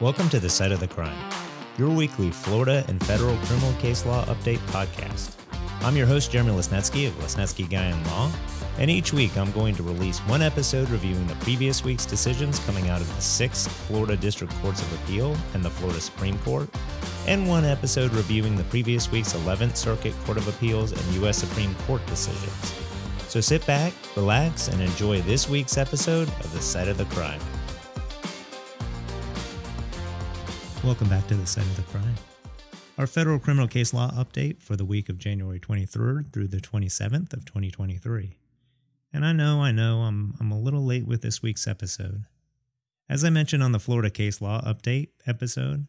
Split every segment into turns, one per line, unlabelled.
Welcome to the Site of the Crime, your weekly Florida and federal criminal case law update podcast. I'm your host, Jeremy Lasnetski of Lasnetski Gihon Law, and each week I'm going to release one episode reviewing the previous week's decisions coming out of the six Florida District Courts of Appeal and the Florida Supreme Court, and one episode reviewing the previous week's 11th Circuit Court of Appeals and U.S. Supreme Court decisions. So sit back, relax, and enjoy this week's episode of The Site of the Crime. Welcome back to the site of the crime. Our federal criminal case law update for the week of January 23rd through the 27th of 2023. And I know, I know, I'm, I'm a little late with this week's episode. As I mentioned on the Florida case law update episode,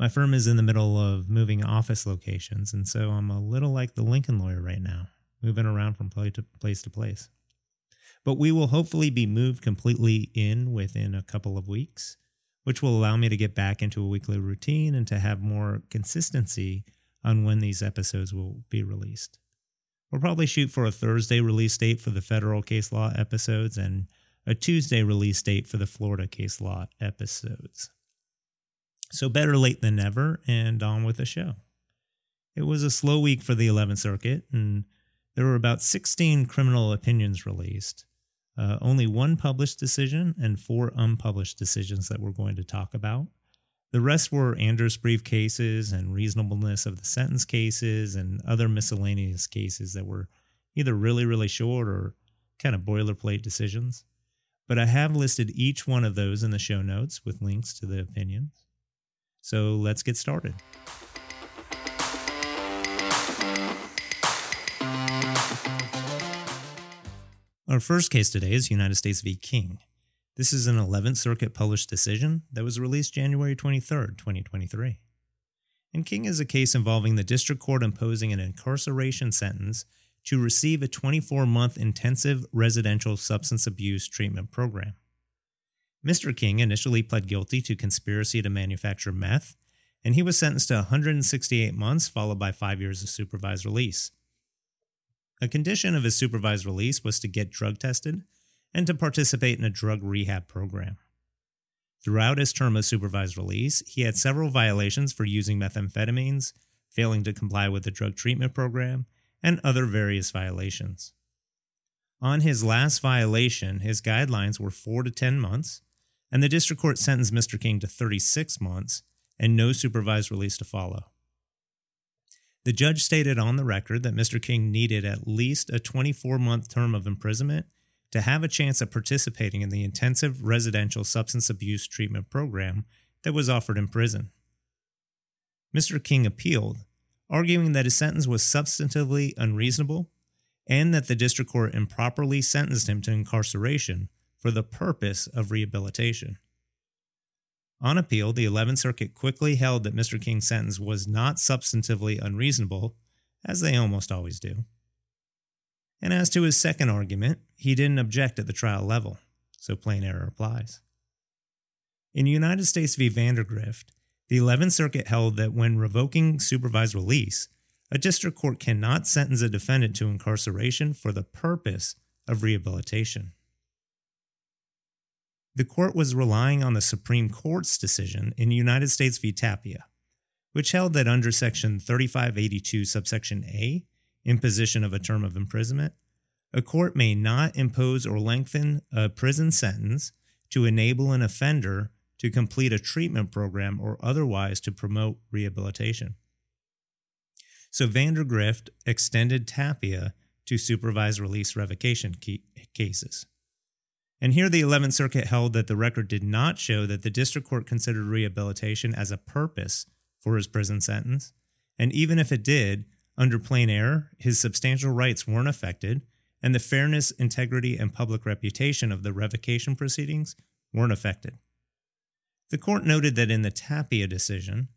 my firm is in the middle of moving office locations, and so I'm a little like the Lincoln lawyer right now, moving around from place to place to place. But we will hopefully be moved completely in within a couple of weeks which will allow me to get back into a weekly routine and to have more consistency on when these episodes will be released. We'll probably shoot for a Thursday release date for the federal case law episodes and a Tuesday release date for the Florida case law episodes. So, better late than never, and on with the show. It was a slow week for the 11th Circuit, and there were about 16 criminal opinions released. Uh, only one published decision and four unpublished decisions that we're going to talk about. The rest were Anders brief cases and reasonableness of the sentence cases and other miscellaneous cases that were either really, really short or kind of boilerplate decisions. But I have listed each one of those in the show notes with links to the opinions. So let's get started. Our first case today is United States v. King. This is an 11th Circuit published decision that was released January 23, 2023. And King is a case involving the district court imposing an incarceration sentence to receive a 24 month intensive residential substance abuse treatment program. Mr. King initially pled guilty to conspiracy to manufacture meth, and he was sentenced to 168 months, followed by five years of supervised release. A condition of his supervised release was to get drug tested and to participate in a drug rehab program. Throughout his term of supervised release, he had several violations for using methamphetamines, failing to comply with the drug treatment program, and other various violations. On his last violation, his guidelines were 4 to 10 months, and the district court sentenced Mr. King to 36 months and no supervised release to follow. The judge stated on the record that Mr. King needed at least a 24 month term of imprisonment to have a chance of participating in the intensive residential substance abuse treatment program that was offered in prison. Mr. King appealed, arguing that his sentence was substantively unreasonable and that the district court improperly sentenced him to incarceration for the purpose of rehabilitation. On appeal, the 11th Circuit quickly held that Mr. King's sentence was not substantively unreasonable, as they almost always do. And as to his second argument, he didn't object at the trial level, so plain error applies. In United States v. Vandergrift, the 11th Circuit held that when revoking supervised release, a district court cannot sentence a defendant to incarceration for the purpose of rehabilitation. The court was relying on the Supreme Court's decision in United States v. Tapia, which held that under Section 3582, subsection A, imposition of a term of imprisonment, a court may not impose or lengthen a prison sentence to enable an offender to complete a treatment program or otherwise to promote rehabilitation. So Vandergrift extended Tapia to supervised release revocation cases. And here the 11th Circuit held that the record did not show that the district court considered rehabilitation as a purpose for his prison sentence. And even if it did, under plain error, his substantial rights weren't affected, and the fairness, integrity, and public reputation of the revocation proceedings weren't affected. The court noted that in the Tapia decision,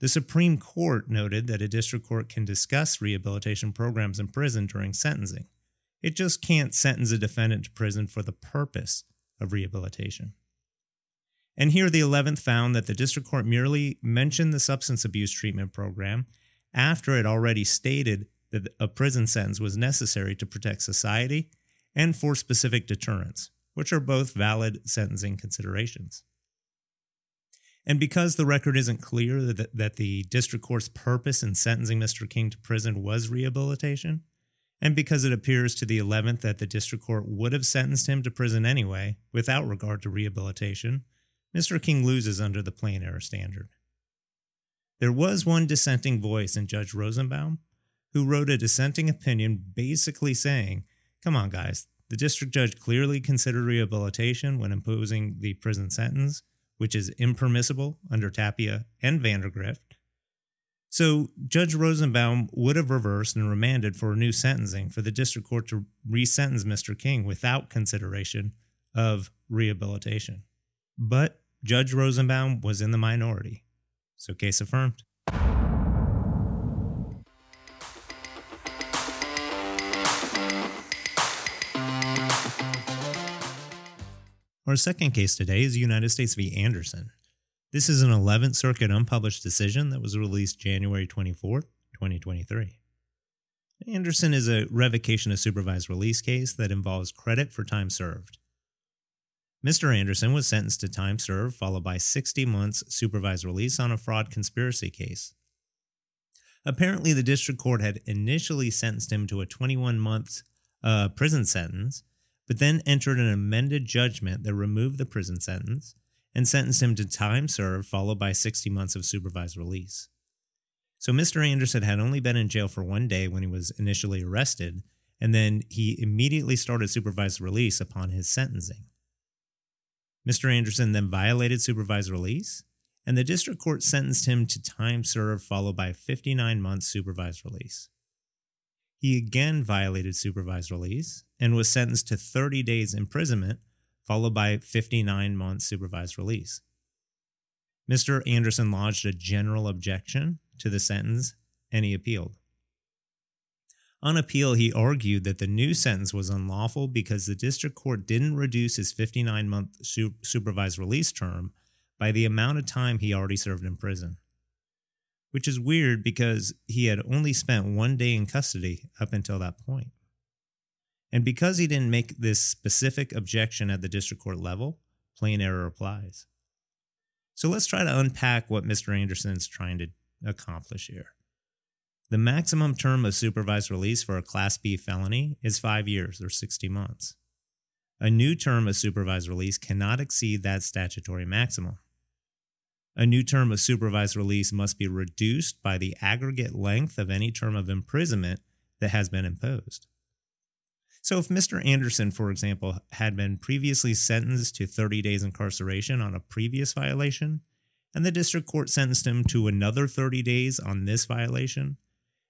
the Supreme Court noted that a district court can discuss rehabilitation programs in prison during sentencing. It just can't sentence a defendant to prison for the purpose of rehabilitation. And here the 11th found that the district court merely mentioned the substance abuse treatment program after it already stated that a prison sentence was necessary to protect society and for specific deterrence, which are both valid sentencing considerations. And because the record isn't clear that, that the district court's purpose in sentencing Mr. King to prison was rehabilitation, and because it appears to the 11th that the district court would have sentenced him to prison anyway, without regard to rehabilitation, Mr. King loses under the plain error standard. There was one dissenting voice in Judge Rosenbaum who wrote a dissenting opinion basically saying, Come on, guys, the district judge clearly considered rehabilitation when imposing the prison sentence, which is impermissible under Tapia and Vandergrift. So Judge Rosenbaum would have reversed and remanded for a new sentencing for the district court to resentence Mr. King without consideration of rehabilitation. But Judge Rosenbaum was in the minority, so case affirmed. Our second case today is United States v. Anderson. This is an 11th Circuit unpublished decision that was released January 24, 2023. Anderson is a revocation of supervised release case that involves credit for time served. Mr. Anderson was sentenced to time served, followed by 60 months supervised release on a fraud conspiracy case. Apparently, the district court had initially sentenced him to a 21 month uh, prison sentence, but then entered an amended judgment that removed the prison sentence and sentenced him to time served, followed by 60 months of supervised release. So Mr. Anderson had only been in jail for one day when he was initially arrested, and then he immediately started supervised release upon his sentencing. Mr. Anderson then violated supervised release, and the district court sentenced him to time served, followed by 59 months supervised release. He again violated supervised release and was sentenced to 30 days imprisonment followed by 59 months supervised release. Mr. Anderson lodged a general objection to the sentence and he appealed. On appeal, he argued that the new sentence was unlawful because the district court didn't reduce his 59 month su- supervised release term by the amount of time he already served in prison. Which is weird because he had only spent one day in custody up until that point. And because he didn't make this specific objection at the district court level, plain error applies. So let's try to unpack what Mr. Anderson is trying to accomplish here. The maximum term of supervised release for a Class B felony is five years or 60 months. A new term of supervised release cannot exceed that statutory maximum. A new term of supervised release must be reduced by the aggregate length of any term of imprisonment that has been imposed. So, if Mr. Anderson, for example, had been previously sentenced to 30 days incarceration on a previous violation, and the district court sentenced him to another 30 days on this violation,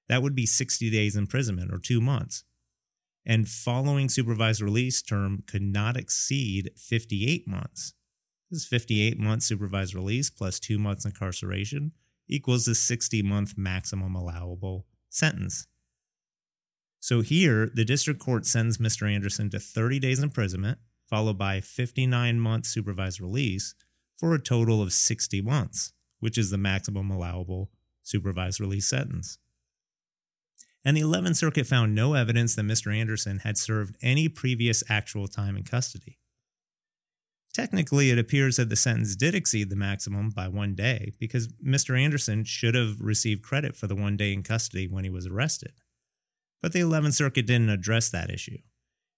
that would be 60 days imprisonment or two months. And following supervised release term could not exceed 58 months. This 58 months supervised release plus two months incarceration equals the 60 month maximum allowable sentence. So here, the district court sends Mr. Anderson to 30 days imprisonment, followed by 59 months supervised release, for a total of 60 months, which is the maximum allowable supervised release sentence. And the 11th Circuit found no evidence that Mr. Anderson had served any previous actual time in custody. Technically, it appears that the sentence did exceed the maximum by one day because Mr. Anderson should have received credit for the one day in custody when he was arrested. But the 11th Circuit didn't address that issue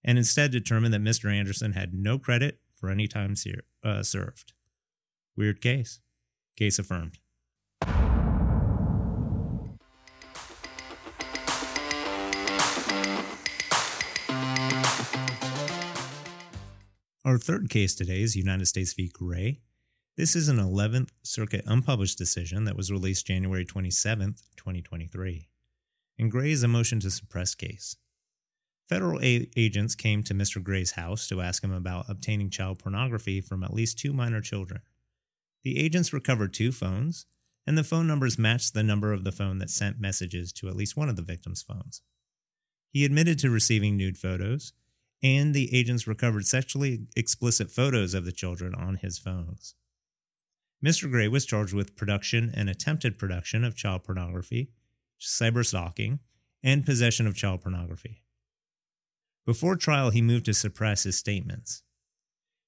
and instead determined that Mr. Anderson had no credit for any time ser- uh, served. Weird case. Case affirmed. Our third case today is United States v. Gray. This is an 11th Circuit unpublished decision that was released January 27, 2023 and Gray is a motion to suppress case. Federal a- agents came to Mr. Gray's house to ask him about obtaining child pornography from at least two minor children. The agents recovered two phones, and the phone numbers matched the number of the phone that sent messages to at least one of the victim's phones. He admitted to receiving nude photos, and the agents recovered sexually explicit photos of the children on his phones. Mr. Gray was charged with production and attempted production of child pornography cyberstalking, and possession of child pornography. Before trial, he moved to suppress his statements.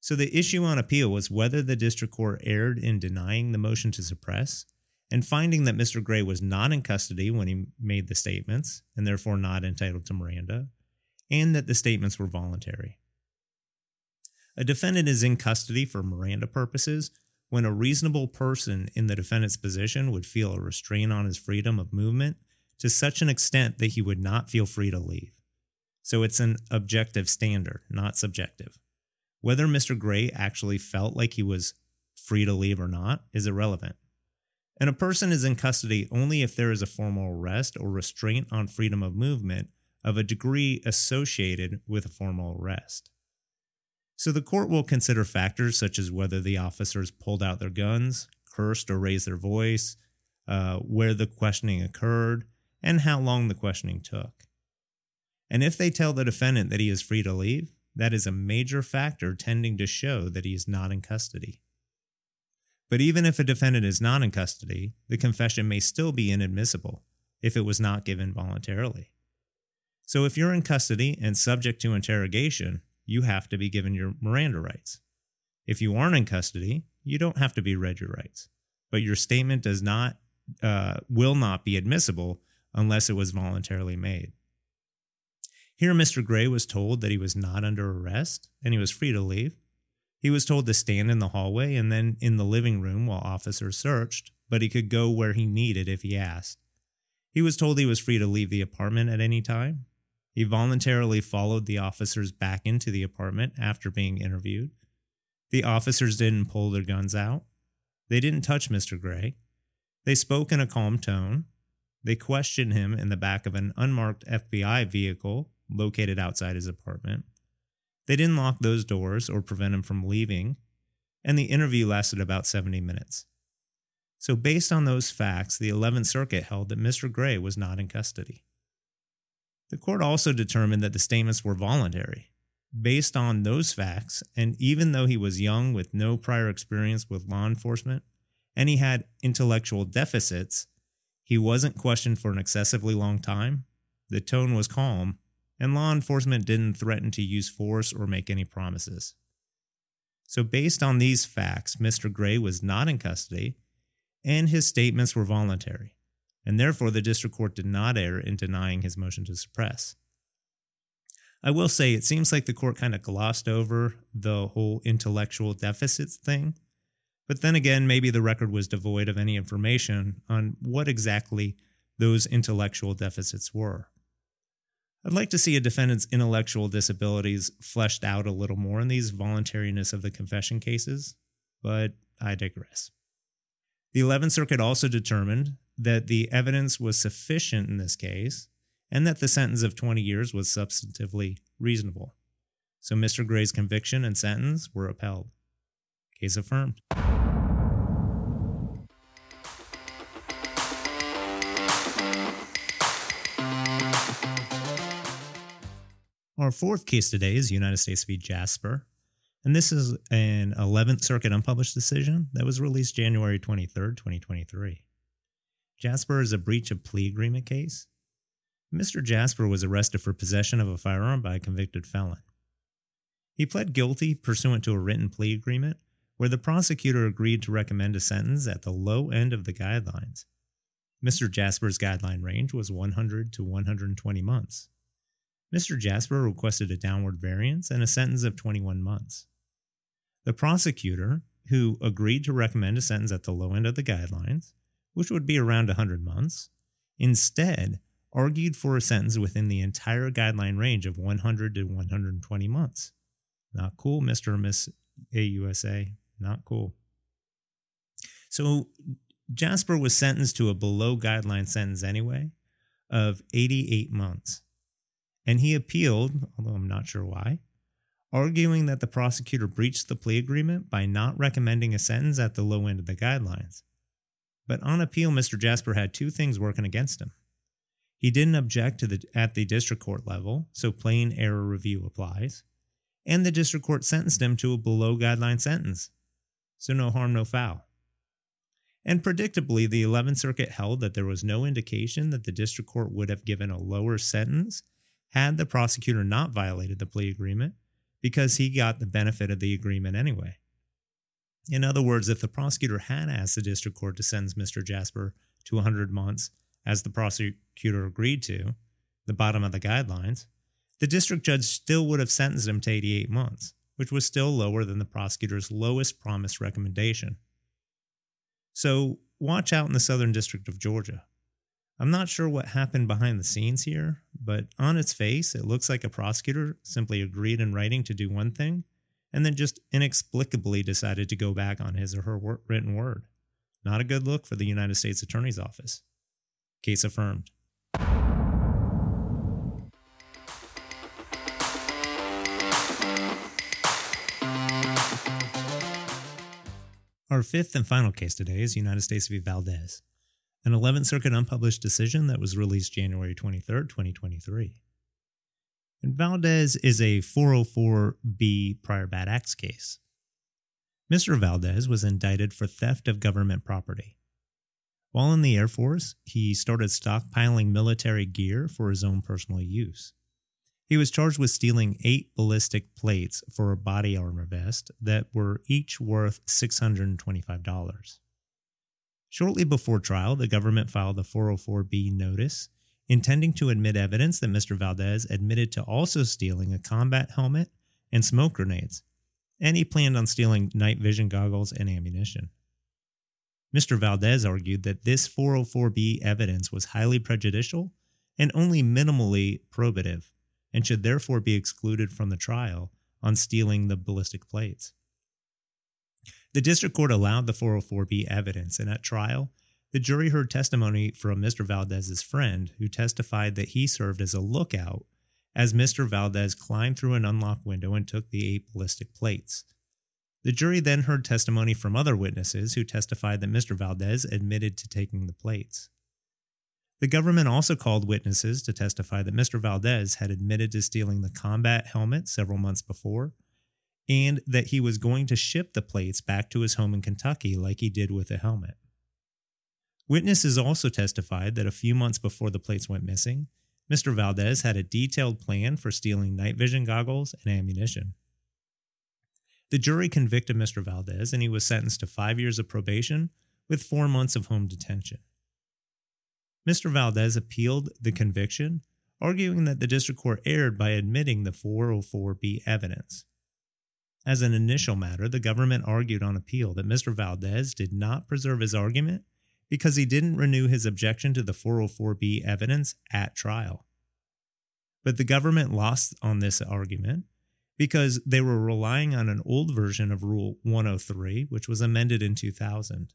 So the issue on appeal was whether the district court erred in denying the motion to suppress and finding that Mr. Gray was not in custody when he made the statements and therefore not entitled to Miranda, and that the statements were voluntary. A defendant is in custody for Miranda purposes when a reasonable person in the defendant's position would feel a restraint on his freedom of movement to such an extent that he would not feel free to leave. So it's an objective standard, not subjective. Whether Mr. Gray actually felt like he was free to leave or not is irrelevant. And a person is in custody only if there is a formal arrest or restraint on freedom of movement of a degree associated with a formal arrest. So the court will consider factors such as whether the officers pulled out their guns, cursed or raised their voice, uh, where the questioning occurred, and how long the questioning took. And if they tell the defendant that he is free to leave, that is a major factor tending to show that he is not in custody. But even if a defendant is not in custody, the confession may still be inadmissible if it was not given voluntarily. So if you're in custody and subject to interrogation, you have to be given your Miranda rights. If you aren't in custody, you don't have to be read your rights, but your statement does not uh, will not be admissible unless it was voluntarily made. Here, Mr. Gray was told that he was not under arrest and he was free to leave. He was told to stand in the hallway and then in the living room while officers searched, but he could go where he needed if he asked. He was told he was free to leave the apartment at any time. He voluntarily followed the officers back into the apartment after being interviewed. The officers didn't pull their guns out. They didn't touch Mr. Gray. They spoke in a calm tone. They questioned him in the back of an unmarked FBI vehicle located outside his apartment. They didn't lock those doors or prevent him from leaving, and the interview lasted about 70 minutes. So, based on those facts, the 11th Circuit held that Mr. Gray was not in custody. The court also determined that the statements were voluntary. Based on those facts, and even though he was young with no prior experience with law enforcement, and he had intellectual deficits, he wasn't questioned for an excessively long time, the tone was calm, and law enforcement didn't threaten to use force or make any promises. So, based on these facts, Mr. Gray was not in custody, and his statements were voluntary, and therefore the district court did not err in denying his motion to suppress. I will say it seems like the court kind of glossed over the whole intellectual deficits thing, but then again, maybe the record was devoid of any information on what exactly those intellectual deficits were. I'd like to see a defendant's intellectual disabilities fleshed out a little more in these voluntariness of the confession cases, but I digress. The 11th Circuit also determined that the evidence was sufficient in this case and that the sentence of 20 years was substantively reasonable. So Mr. Gray's conviction and sentence were upheld. Case affirmed. Our fourth case today is United States v. Jasper, and this is an 11th Circuit unpublished decision that was released January 23, 2023. Jasper is a breach of plea agreement case. Mr. Jasper was arrested for possession of a firearm by a convicted felon. He pled guilty pursuant to a written plea agreement where the prosecutor agreed to recommend a sentence at the low end of the guidelines. Mr. Jasper's guideline range was 100 to 120 months. Mr. Jasper requested a downward variance and a sentence of 21 months. The prosecutor, who agreed to recommend a sentence at the low end of the guidelines, which would be around 100 months, instead argued for a sentence within the entire guideline range of 100 to 120 months. Not cool, Mr. and Miss AUSA. Not cool. So Jasper was sentenced to a below guideline sentence anyway of 88 months and he appealed, although I'm not sure why, arguing that the prosecutor breached the plea agreement by not recommending a sentence at the low end of the guidelines. But on appeal, Mr. Jasper had two things working against him. He didn't object to the at the district court level, so plain error review applies, and the district court sentenced him to a below guideline sentence. So no harm, no foul. And predictably, the 11th Circuit held that there was no indication that the district court would have given a lower sentence had the prosecutor not violated the plea agreement because he got the benefit of the agreement anyway. In other words, if the prosecutor had asked the district court to sentence Mr. Jasper to 100 months, as the prosecutor agreed to, the bottom of the guidelines, the district judge still would have sentenced him to 88 months, which was still lower than the prosecutor's lowest promised recommendation. So, watch out in the Southern District of Georgia. I'm not sure what happened behind the scenes here, but on its face, it looks like a prosecutor simply agreed in writing to do one thing and then just inexplicably decided to go back on his or her written word. Not a good look for the United States Attorney's Office. Case affirmed. Our fifth and final case today is United States v. Valdez, an 11th Circuit unpublished decision that was released January 23, 2023. And Valdez is a 404B prior bad acts case. Mr. Valdez was indicted for theft of government property. While in the Air Force, he started stockpiling military gear for his own personal use. He was charged with stealing eight ballistic plates for a body armor vest that were each worth $625. Shortly before trial, the government filed a 404B notice intending to admit evidence that Mr. Valdez admitted to also stealing a combat helmet and smoke grenades, and he planned on stealing night vision goggles and ammunition. Mr. Valdez argued that this 404B evidence was highly prejudicial and only minimally probative, and should therefore be excluded from the trial on stealing the ballistic plates. The district court allowed the 404B evidence, and at trial, the jury heard testimony from Mr. Valdez's friend, who testified that he served as a lookout as Mr. Valdez climbed through an unlocked window and took the eight ballistic plates. The jury then heard testimony from other witnesses who testified that Mr. Valdez admitted to taking the plates. The government also called witnesses to testify that Mr. Valdez had admitted to stealing the combat helmet several months before, and that he was going to ship the plates back to his home in Kentucky like he did with the helmet. Witnesses also testified that a few months before the plates went missing, Mr. Valdez had a detailed plan for stealing night vision goggles and ammunition. The jury convicted Mr. Valdez and he was sentenced to five years of probation with four months of home detention. Mr. Valdez appealed the conviction, arguing that the district court erred by admitting the 404B evidence. As an initial matter, the government argued on appeal that Mr. Valdez did not preserve his argument because he didn't renew his objection to the 404B evidence at trial. But the government lost on this argument because they were relying on an old version of Rule 103, which was amended in 2000.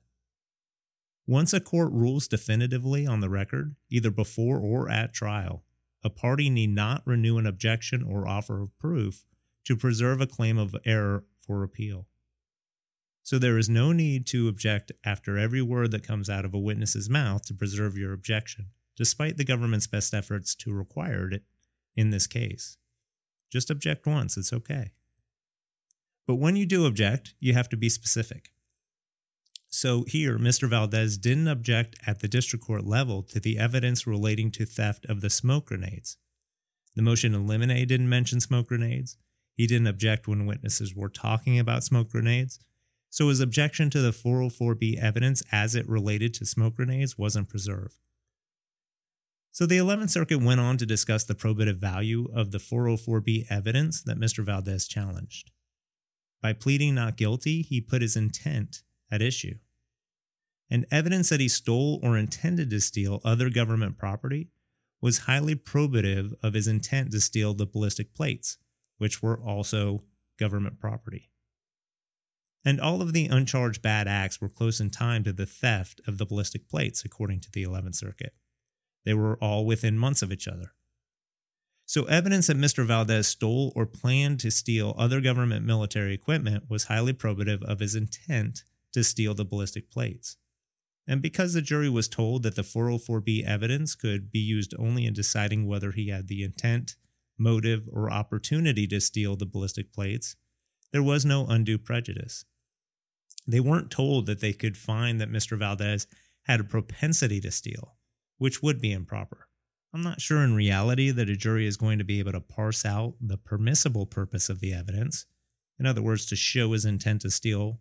Once a court rules definitively on the record, either before or at trial, a party need not renew an objection or offer of proof to preserve a claim of error for appeal. So there is no need to object after every word that comes out of a witness's mouth to preserve your objection, despite the government's best efforts to require it in this case. Just object once, it's okay. But when you do object, you have to be specific. So here, Mr. Valdez didn't object at the district court level to the evidence relating to theft of the smoke grenades. The motion in limine didn't mention smoke grenades. He didn't object when witnesses were talking about smoke grenades. So his objection to the 404B evidence as it related to smoke grenades wasn't preserved. So the 11th Circuit went on to discuss the probative value of the 404B evidence that Mr. Valdez challenged. By pleading not guilty, he put his intent at issue. And evidence that he stole or intended to steal other government property was highly probative of his intent to steal the ballistic plates, which were also government property and all of the uncharged bad acts were close in time to the theft of the ballistic plates, according to the 11th Circuit. They were all within months of each other. So, evidence that Mr. Valdez stole or planned to steal other government military equipment was highly probative of his intent to steal the ballistic plates. And because the jury was told that the 404B evidence could be used only in deciding whether he had the intent, motive, or opportunity to steal the ballistic plates, there was no undue prejudice. They weren't told that they could find that Mr. Valdez had a propensity to steal, which would be improper. I'm not sure in reality that a jury is going to be able to parse out the permissible purpose of the evidence, in other words, to show his intent to steal,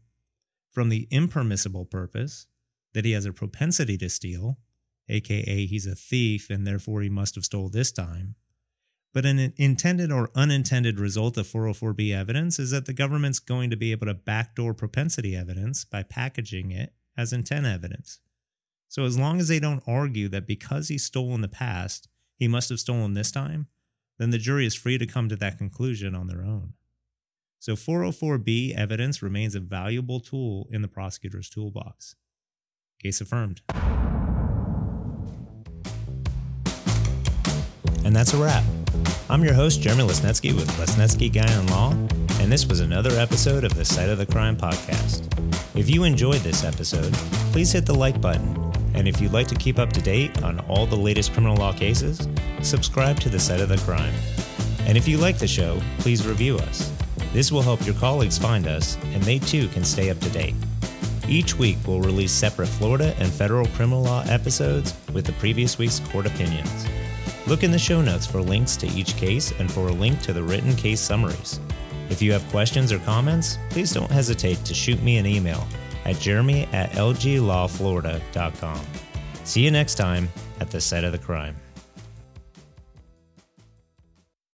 from the impermissible purpose that he has a propensity to steal, aka he's a thief and therefore he must have stole this time. But an intended or unintended result of 404B evidence is that the government's going to be able to backdoor propensity evidence by packaging it as intent evidence. So as long as they don't argue that because he stole in the past, he must have stolen this time, then the jury is free to come to that conclusion on their own. So 404B evidence remains a valuable tool in the prosecutor's toolbox. Case affirmed. And that's a wrap. I'm your host, Jeremy Lasnetski with Lasnetski Gihon Law, and this was another episode of the Site of the Crime podcast. If you enjoyed this episode, please hit the like button. And if you'd like to keep up to date on all the latest criminal law cases, subscribe to the Site of the Crime. And if you like the show, please review us. This will help your colleagues find us, and they too can stay up to date. Each week, we'll release separate Florida and federal criminal law episodes with the previous week's court opinions. Look in the show notes for links to each case and for a link to the written case summaries. If you have questions or comments, please don't hesitate to shoot me an email at jeremy at lglawflorida.com. See you next time at the site of the crime.